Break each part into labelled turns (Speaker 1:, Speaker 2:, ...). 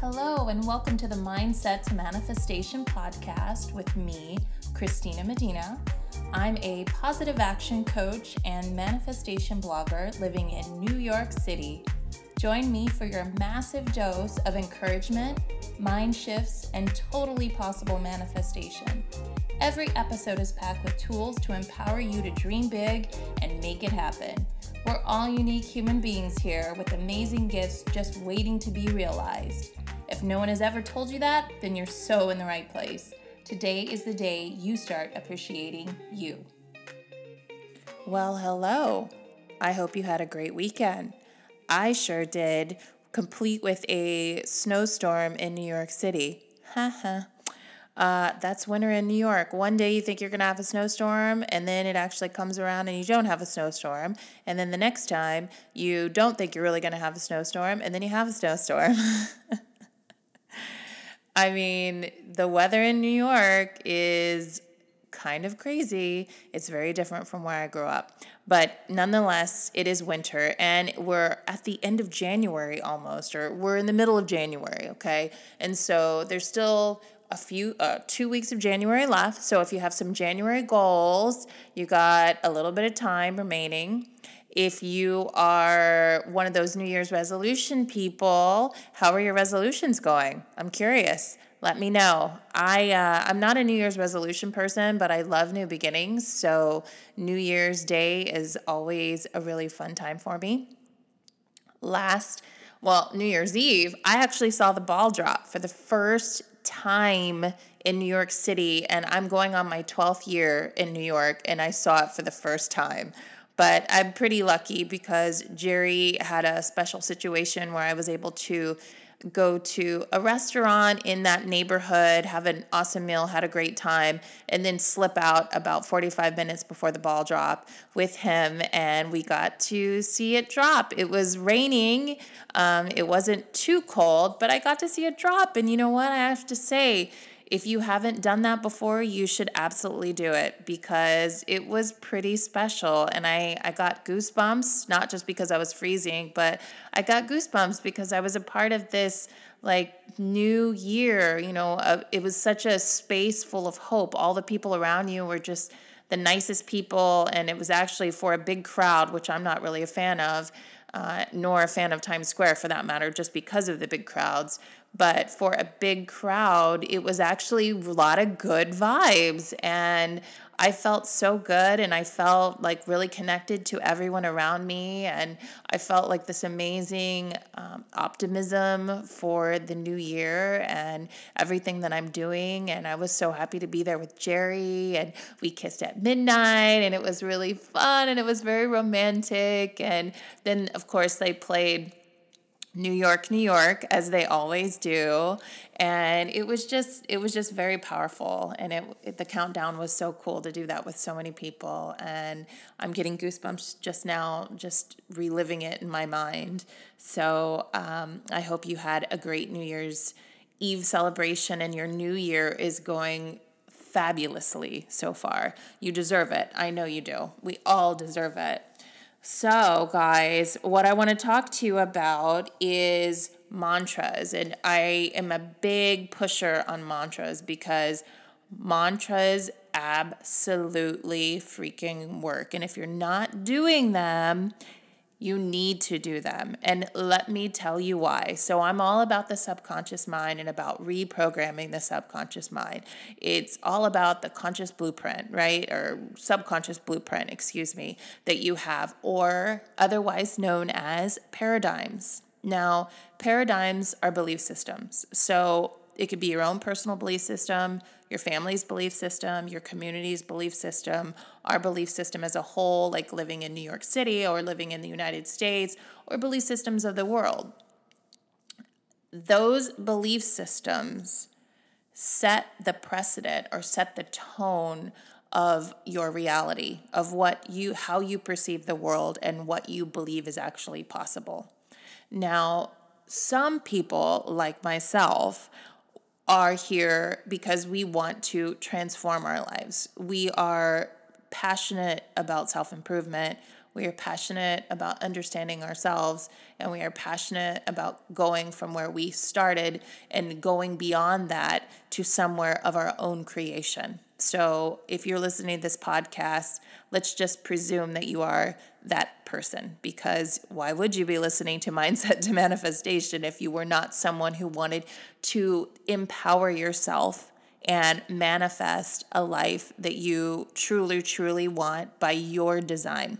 Speaker 1: Hello, and welcome to the Mindset to Manifestation podcast with me, Christina Medina. I'm a positive action coach and manifestation blogger living in New York City. Join me for your massive dose of encouragement, mind shifts, and totally possible manifestation. Every episode is packed with tools to empower you to dream big and make it happen. We're all unique human beings here with amazing gifts just waiting to be realized. If no one has ever told you that, then you're so in the right place. Today is the day you start appreciating you. Well, hello. I hope you had a great weekend. I sure did, complete with a snowstorm in New York City. Haha. Uh, that's winter in New York. One day you think you're going to have a snowstorm, and then it actually comes around and you don't have a snowstorm. And then the next time you don't think you're really going to have a snowstorm, and then you have a snowstorm. I mean, the weather in New York is kind of crazy. It's very different from where I grew up. But nonetheless, it is winter and we're at the end of January almost, or we're in the middle of January, okay? And so there's still a few uh, two weeks of January left. So if you have some January goals, you got a little bit of time remaining. If you are one of those New Year's resolution people, how are your resolutions going? I'm curious. Let me know. I uh, I'm not a New Year's resolution person, but I love new beginnings. So New Year's Day is always a really fun time for me. Last, well, New Year's Eve, I actually saw the ball drop for the first time in New York City, and I'm going on my 12th year in New York, and I saw it for the first time. But I'm pretty lucky because Jerry had a special situation where I was able to go to a restaurant in that neighborhood, have an awesome meal, had a great time, and then slip out about 45 minutes before the ball drop with him. And we got to see it drop. It was raining, um, it wasn't too cold, but I got to see it drop. And you know what? I have to say, if you haven't done that before, you should absolutely do it because it was pretty special. And I, I got goosebumps, not just because I was freezing, but I got goosebumps because I was a part of this like new year. You know, uh, it was such a space full of hope. All the people around you were just the nicest people. And it was actually for a big crowd, which I'm not really a fan of. Uh, nor a fan of Times Square for that matter, just because of the big crowds. But for a big crowd, it was actually a lot of good vibes. And I felt so good and I felt like really connected to everyone around me. And I felt like this amazing um, optimism for the new year and everything that I'm doing. And I was so happy to be there with Jerry. And we kissed at midnight and it was really fun and it was very romantic. And then, of course, they played New York, New York, as they always do, and it was just it was just very powerful, and it, it, the countdown was so cool to do that with so many people, and I'm getting goosebumps just now, just reliving it in my mind. So um, I hope you had a great New Year's Eve celebration, and your New Year is going fabulously so far. You deserve it. I know you do. We all deserve it. So, guys, what I want to talk to you about is mantras. And I am a big pusher on mantras because mantras absolutely freaking work. And if you're not doing them, you need to do them. And let me tell you why. So, I'm all about the subconscious mind and about reprogramming the subconscious mind. It's all about the conscious blueprint, right? Or subconscious blueprint, excuse me, that you have, or otherwise known as paradigms. Now, paradigms are belief systems. So, it could be your own personal belief system, your family's belief system, your community's belief system, our belief system as a whole, like living in New York City or living in the United States, or belief systems of the world. Those belief systems set the precedent or set the tone of your reality, of what you how you perceive the world and what you believe is actually possible. Now, some people like myself are here because we want to transform our lives. We are passionate about self improvement. We are passionate about understanding ourselves and we are passionate about going from where we started and going beyond that to somewhere of our own creation. So if you're listening to this podcast, let's just presume that you are that person because why would you be listening to Mindset to Manifestation if you were not someone who wanted to empower yourself and manifest a life that you truly, truly want by your design?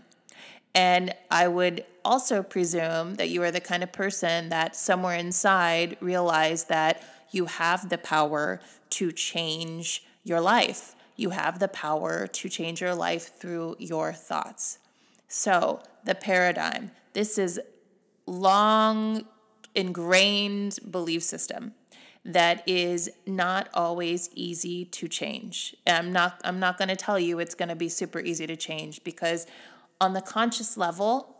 Speaker 1: And I would also presume that you are the kind of person that somewhere inside realized that you have the power to change your life. You have the power to change your life through your thoughts. So, the paradigm this is long ingrained belief system that is not always easy to change. I'm not I'm not going to tell you it's going to be super easy to change because on the conscious level,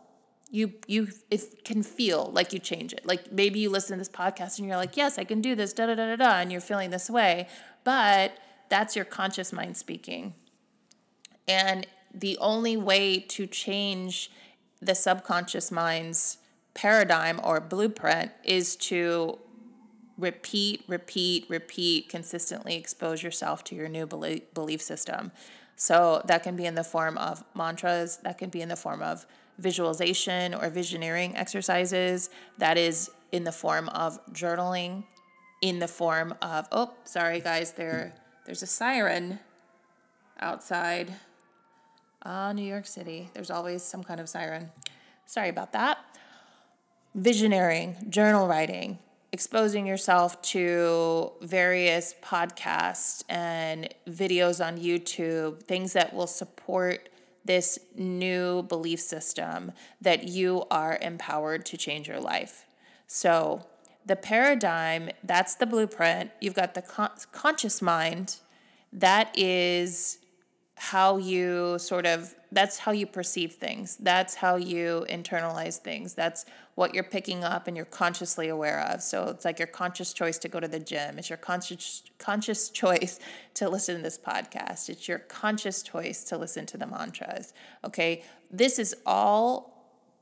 Speaker 1: you you it can feel like you change it. Like maybe you listen to this podcast and you're like, "Yes, I can do this." Da da da da da, and you're feeling this way, but that's your conscious mind speaking. And the only way to change the subconscious mind's paradigm or blueprint is to repeat, repeat, repeat, consistently expose yourself to your new belief system. So that can be in the form of mantras, that can be in the form of visualization or visioneering exercises, that is in the form of journaling, in the form of, oh, sorry guys, there there's a siren outside. Ah, New York City. There's always some kind of siren. Sorry about that. Visioneering, journal writing, exposing yourself to various podcasts and videos on YouTube, things that will support this new belief system that you are empowered to change your life. So, the paradigm, that's the blueprint. You've got the con- conscious mind, that is how you sort of that's how you perceive things. That's how you internalize things. That's what you're picking up and you're consciously aware of. So it's like your conscious choice to go to the gym. It's your conscious conscious choice to listen to this podcast. It's your conscious choice to listen to the mantras. Okay? This is all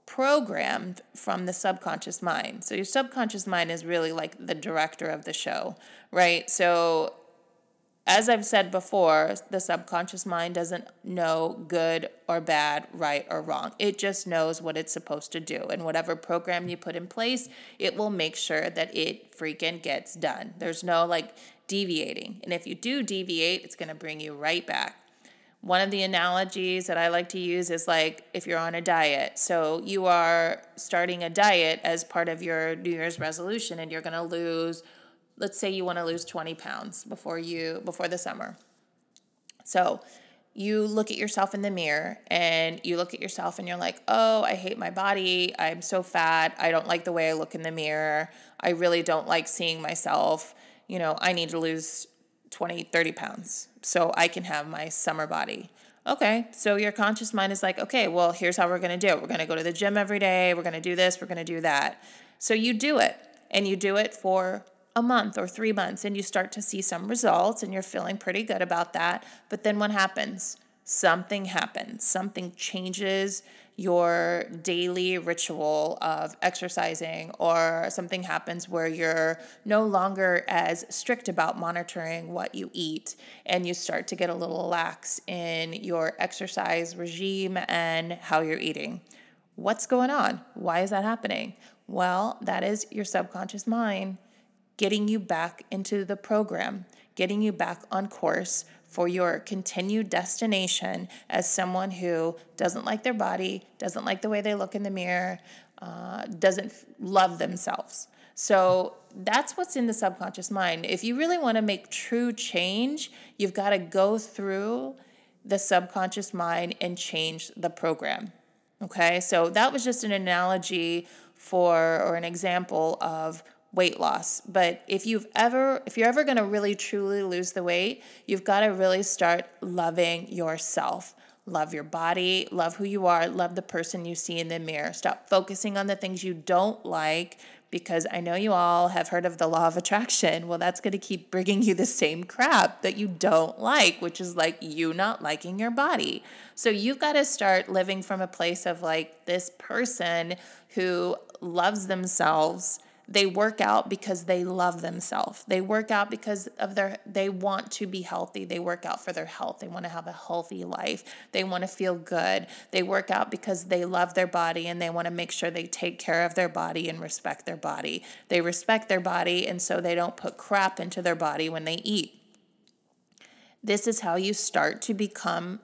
Speaker 1: programmed from the subconscious mind so your subconscious mind is really like the director of the show right so as I've said before, the subconscious mind doesn't know good or bad, right or wrong. It just knows what it's supposed to do. And whatever program you put in place, it will make sure that it freaking gets done. There's no like deviating. And if you do deviate, it's going to bring you right back. One of the analogies that I like to use is like if you're on a diet. So you are starting a diet as part of your New Year's resolution and you're going to lose let's say you want to lose 20 pounds before you before the summer. So you look at yourself in the mirror and you look at yourself and you're like oh i hate my body. I'm so fat. I don't like the way i look in the mirror. I really don't like seeing myself. You know i need to lose 20 30 pounds so i can have my summer body okay so your conscious mind is like okay well here's how we're to do it we're to go to the gym every day we're to do this we're to do that so you do it and you do it for a month or three months and you start to see some results and you're feeling pretty good about that. But then what happens? Something happens, something changes your daily ritual of exercising, or something happens where you're no longer as strict about monitoring what you eat and you start to get a little lax in your exercise regime and how you're eating. What's going on? Why is that happening? Well, that is your subconscious mind getting you back into the program, getting you back on course for your continued destination as someone who doesn't like their body, doesn't like the way they look in the mirror, uh, doesn't love themselves. So that's what's in the subconscious mind. If you really want to make true change, you've got to go through the subconscious mind and change the program. Okay, so that was just an analogy for or an example of weight loss. But if you've ever if you're ever going to really truly lose the weight, you've got to really start loving yourself. Love your body, love who you are, love the person you see in the mirror. Stop focusing on the things you don't like, because I know you all have heard of the law of attraction. Well, that's going to keep bringing you the same crap that you don't like, which is like you not liking your body. So you've got to start living from a place of like this person who loves themselves they work out because they love themselves. They work out because of their they want to be healthy. They work out for their health. They want to have a healthy life. They want to feel good. They work out because they love their body and they want to make sure they take care of their body and respect their body. They respect their body and so they don't put crap into their body when they eat. This is how you start to become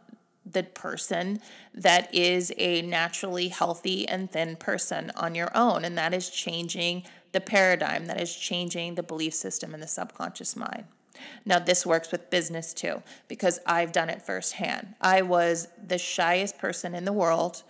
Speaker 1: the person that is a naturally healthy and thin person on your own. And that is changing the paradigm that is changing the belief system in the subconscious mind. Now, this works with business too, because I've done it firsthand. I was the shyest person in the world.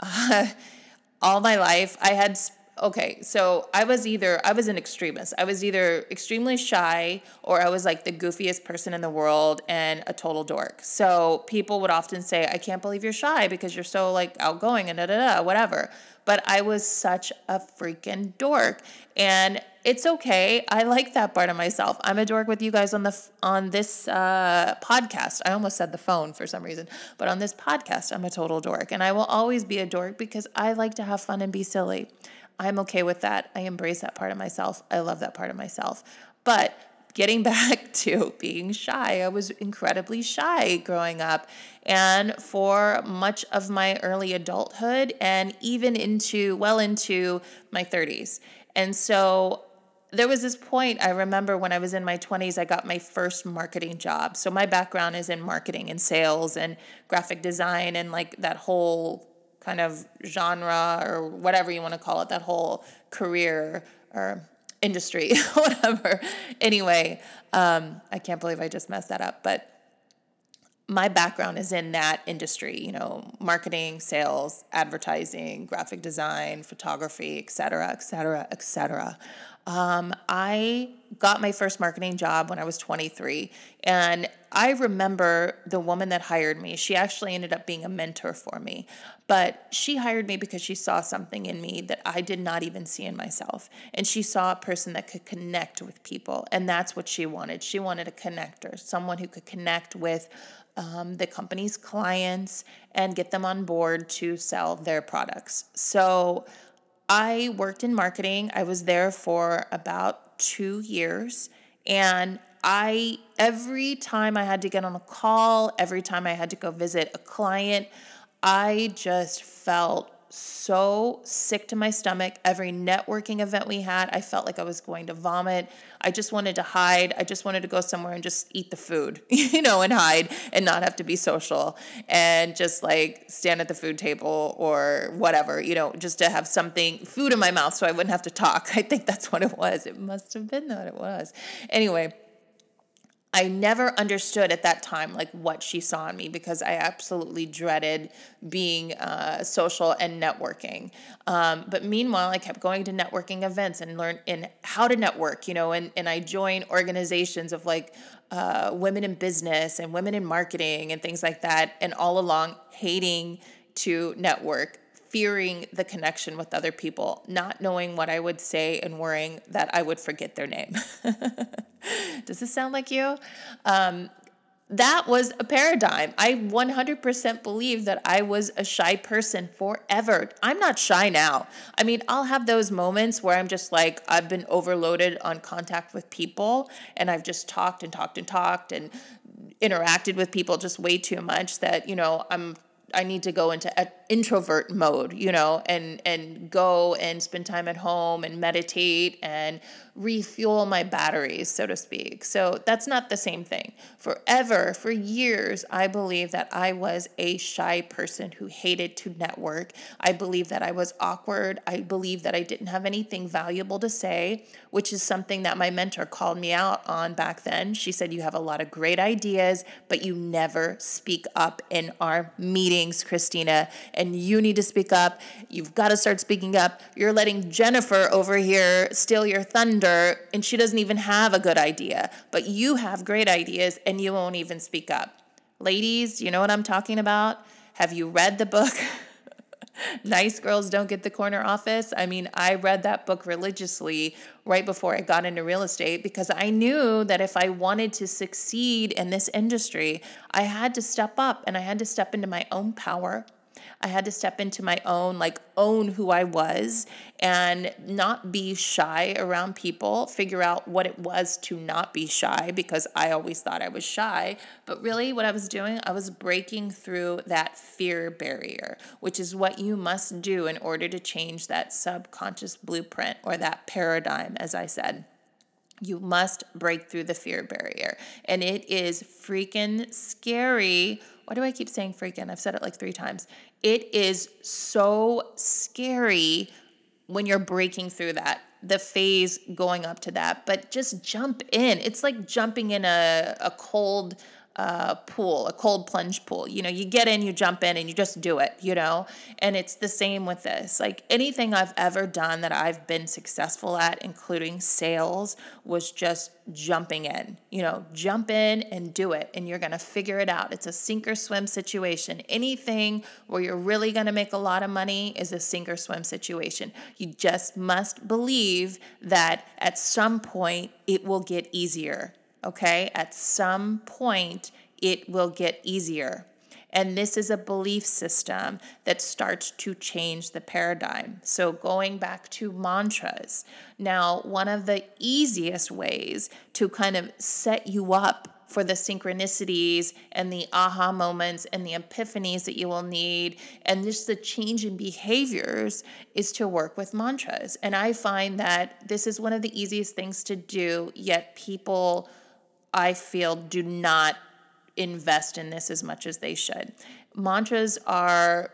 Speaker 1: Uh, all my life, I had okay, so I was either I was an extremist. I was either extremely shy or I was like the goofiest person in the world and a total dork. So people would often say, "I can't believe you're shy because you're so like outgoing and da da da whatever." But I was such a freaking dork, and it's okay. I like that part of myself. I'm a dork with you guys on the on this uh, podcast. I almost said the phone for some reason, but on this podcast, I'm a total dork, and I will always be a dork because I like to have fun and be silly. I'm okay with that. I embrace that part of myself. I love that part of myself. But getting back to being shy, I was incredibly shy growing up. And for much of my early adulthood and even into well into my 30s. And so there was this point I remember when I was in my 20s, I got my first marketing job. So my background is in marketing and sales and graphic design and like that whole kind of genre or whatever you want to call it, that whole career or industry, whatever. Anyway, um, I can't believe I just messed that up, but my background is in that industry, you know, marketing, sales, advertising, graphic design, photography, et cetera, et cetera, et cetera. Um, I got my first marketing job when I was 23. And I remember the woman that hired me. She actually ended up being a mentor for me. But she hired me because she saw something in me that I did not even see in myself. And she saw a person that could connect with people. And that's what she wanted. She wanted a connector, someone who could connect with um, the company's clients and get them on board to sell their products. So I worked in marketing. I was there for about two years. And I, every time I had to get on a call, every time I had to go visit a client, I just felt so sick to my stomach. Every networking event we had, I felt like I was going to vomit. I just wanted to hide. I just wanted to go somewhere and just eat the food, you know, and hide and not have to be social and just like stand at the food table or whatever, you know, just to have something, food in my mouth so I wouldn't have to talk. I think that's what it was. It must have been that it was. Anyway, I never understood at that time like what she saw in me because I absolutely dreaded being uh, social and networking. Um, but meanwhile, I kept going to networking events and learn in how to network, you know, and, and I joined organizations of like uh, women in business and women in marketing and things like that. And all along hating to network fearing the connection with other people, not knowing what I would say, and worrying that I would forget their name. Does this sound like you? Um, that was a paradigm. I 100% believe that I was a shy person forever. I'm not shy now. I mean, I'll have those moments where I'm just like, I've been overloaded on contact with people and I've just talked and talked and talked and interacted with people just way too much that, you know, I'm I need to go into introvert mode, you know, and and go and spend time at home and meditate and refuel my batteries, so to speak. So that's not the same thing. Forever, for years, I believe that I was a shy person who hated to network. I believe that I was awkward. I believe that I didn't have anything valuable to say, which is something that my mentor called me out on back then. She said, You have a lot of great ideas, but you never speak up in our meetings, Christina, and you need to speak up. You've got to start speaking up. You're letting Jennifer over here steal your thunder and she doesn't even have a good idea, but you have great ideas and you won't even speak up. Ladies, you know what I'm talking about? Have you read the book? nice girls don't get the corner office. I mean, I read that book religiously right before I got into real estate because I knew that if I wanted to succeed in this industry, I had to step up and I had to step into my own power. I had to step into my own, like, own who I was and not be shy around people, figure out what it was to not be shy because I always thought I was shy. But really, what I was doing, I was breaking through that fear barrier, which is what you must do in order to change that subconscious blueprint or that paradigm, as I said. You must break through the fear barrier. And it is freaking scary. Why do I keep saying freaking? I've said it like three times. It is so scary when you're breaking through that the phase going up to that but just jump in it's like jumping in a, a cold uh, pool, a cold plunge pool. You know, you get in, you jump in, and you just do it, you know? And it's the same with this. Like anything I've ever done that I've been successful at, including sales, was just jumping in. You know, jump in and do it, and you're going to figure it out. It's a sink or swim situation. Anything where you're really going to make a lot of money is a sink or swim situation. You just must believe that at some point it will get easier okay? At some point, it will get easier. And this is a belief system that starts to change the paradigm. So, going back to mantras, now, one of the easiest ways to kind of set you up for the synchronicities and the aha moments and the epiphanies that you will need and just the change in behaviors is to work with mantras. And I find that this is one of the easiest things to do, yet people I feel do not invest in this as much as they should. Mantras are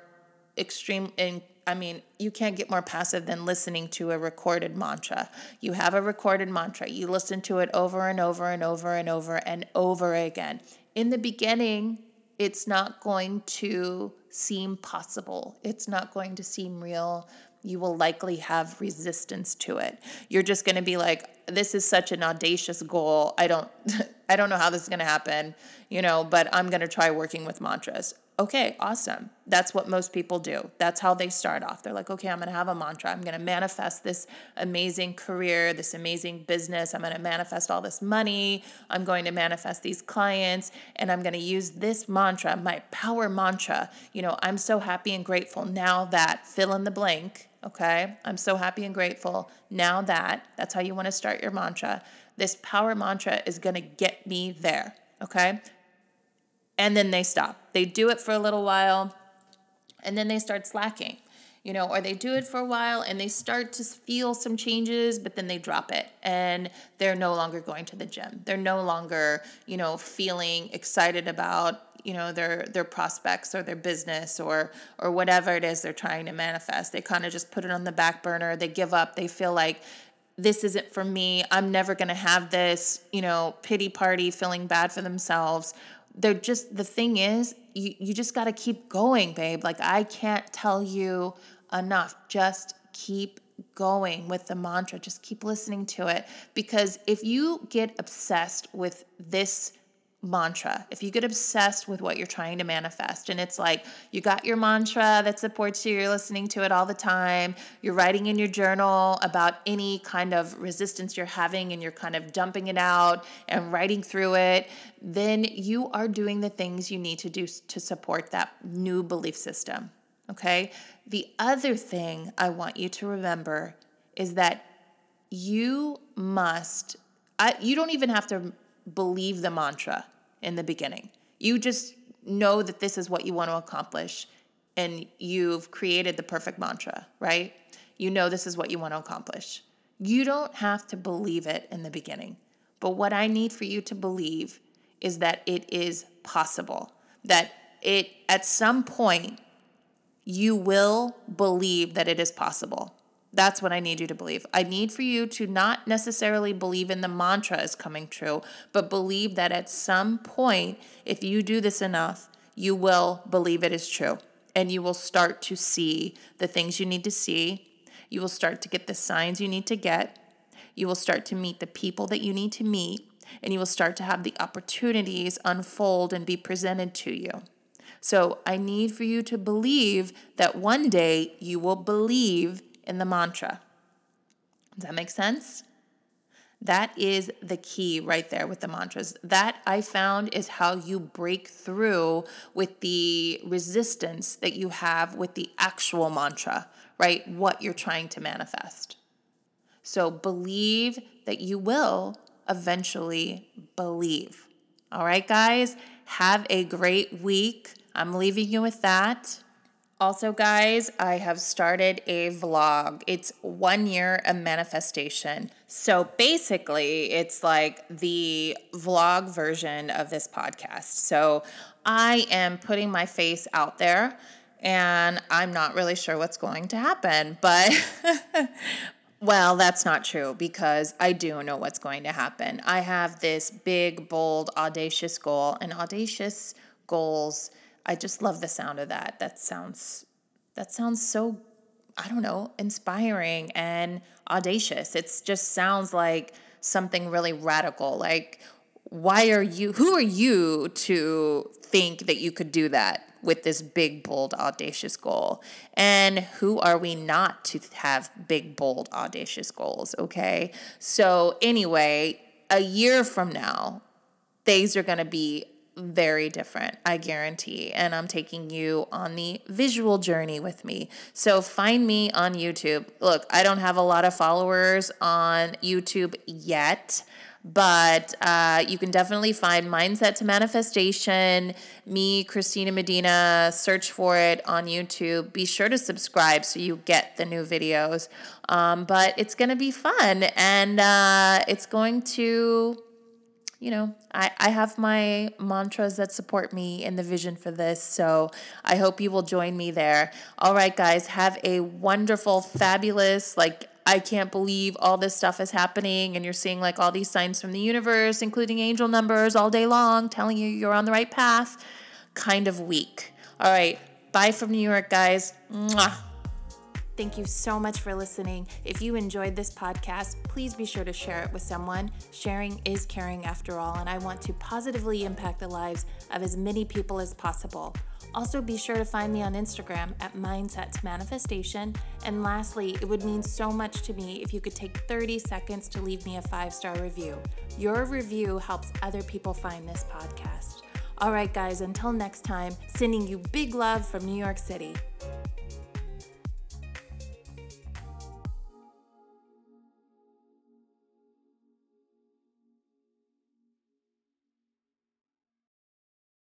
Speaker 1: extreme in I mean, you can't get more passive than listening to a recorded mantra. You have a recorded mantra, you listen to it over and over and over and over and over again. In the beginning, it's not going to seem possible, it's not going to seem real. You will likely have resistance to it. You're just going to be like, this is such an audacious goal. I don't I don't know how this is going to happen, you know, but I'm going to try working with mantras. Okay, awesome. That's what most people do. That's how they start off. They're like, okay, I'm going to have a mantra. I'm going to manifest this amazing career, this amazing business. I'm going to manifest all this money. I'm going to manifest these clients, and I'm going to use this mantra, my power mantra. You know, I'm so happy and grateful now that fill in the blank Okay. I'm so happy and grateful. Now that, that's how you want to start your mantra. This power mantra is going to get me there. Okay. And then they stop. They do it for a little while and then they start slacking, you know, or they do it for a while and they start to feel some changes, but then they drop it and they're no longer going to the gym. They're no longer, you know, feeling excited about you know their their prospects or their business or or whatever it is they're trying to manifest. They kind of just put it on the back burner. They give up. They feel like this isn't for me. I'm never going to have this you know pity party feeling bad for themselves. They're just the thing is you, you just got to keep going babe. Like i can't tell you enough. Just keep going with the mantra. Just keep listening to it. Because if you get obsessed with this mantra. If you get obsessed with what you're trying to manifest, and it's like you got your mantra that supports you, you're listening to it all the time, you're writing in your journal about any kind of resistance you're having, and you're kind of dumping it out and writing through it, then you are doing the things you need to do to support that new belief system. Okay? The other thing I want you to remember is that you must, I, you don't even have to believe the mantra in the beginning. You just know that this is what you want to accomplish and you've created the perfect mantra, right? You know this is what you want to accomplish. You don't have to believe it in the beginning. But what I need for you to believe is that it is possible, that it at some point you will believe that it is possible. That's what I need you to believe. I need for you to not necessarily believe in the mantra is coming true, but believe that at some point, if you do this enough, you will believe it is true. And you will start to see the things you need to see. You will start to get the signs you need to get. You will start to meet the people that you need to meet. And you will start to have the opportunities unfold and be presented to you. So I need for you to believe that one day you will believe in the mantra. Does that make sense? That is the key right there with the mantras. That I found is how you break through with the resistance that you have with the actual mantra, right? What you're trying to manifest. So believe that you will eventually believe. All right, guys, have a great week. I'm leaving you with that. Also, guys, I have started a vlog. It's one year of manifestation. So basically, it's like the vlog version of this podcast. So I am putting my face out there and I'm not really sure what's going to happen, but well, that's not true because I do know what's going to happen. I have this big, bold, audacious goal, and audacious goals I just love the sound of that. That sounds that sounds so I don't know, inspiring and audacious. It just sounds like something really radical. Like why are you who are you to think that you could do that with this big bold audacious goal? And who are we not to have big bold audacious goals, okay? So anyway, a year from now, things are going to be very different, I guarantee. And I'm taking you on the visual journey with me. So find me on YouTube. Look, I don't have a lot of followers on YouTube yet. But uh, you can definitely find Mindset to Manifestation, me, Christina Medina. Search for it on YouTube. Be sure to subscribe so you get the new videos. Um, but it's going to be fun and uh, it's going to you know, I, I have my mantras that support me in the vision for this. So I hope you will join me there. All right, guys, have a wonderful, fabulous, like, I can't believe all this stuff is happening, and you're seeing like all these signs from the universe, including angel numbers all day long, telling you you're on the right path kind of week. All right, bye from New York, guys. Mwah. Thank you so much for listening. If you enjoyed this podcast, please be sure to share it with someone. Sharing is caring after all, and I want to positively impact the lives of as many people as possible. Also, be sure to find me on Instagram at Mindset Manifestation. And lastly, it would mean so much to me if you could take 30 seconds to leave me a five star review. Your review helps other people find this podcast. All right, guys, until next time, sending you big love from New York City.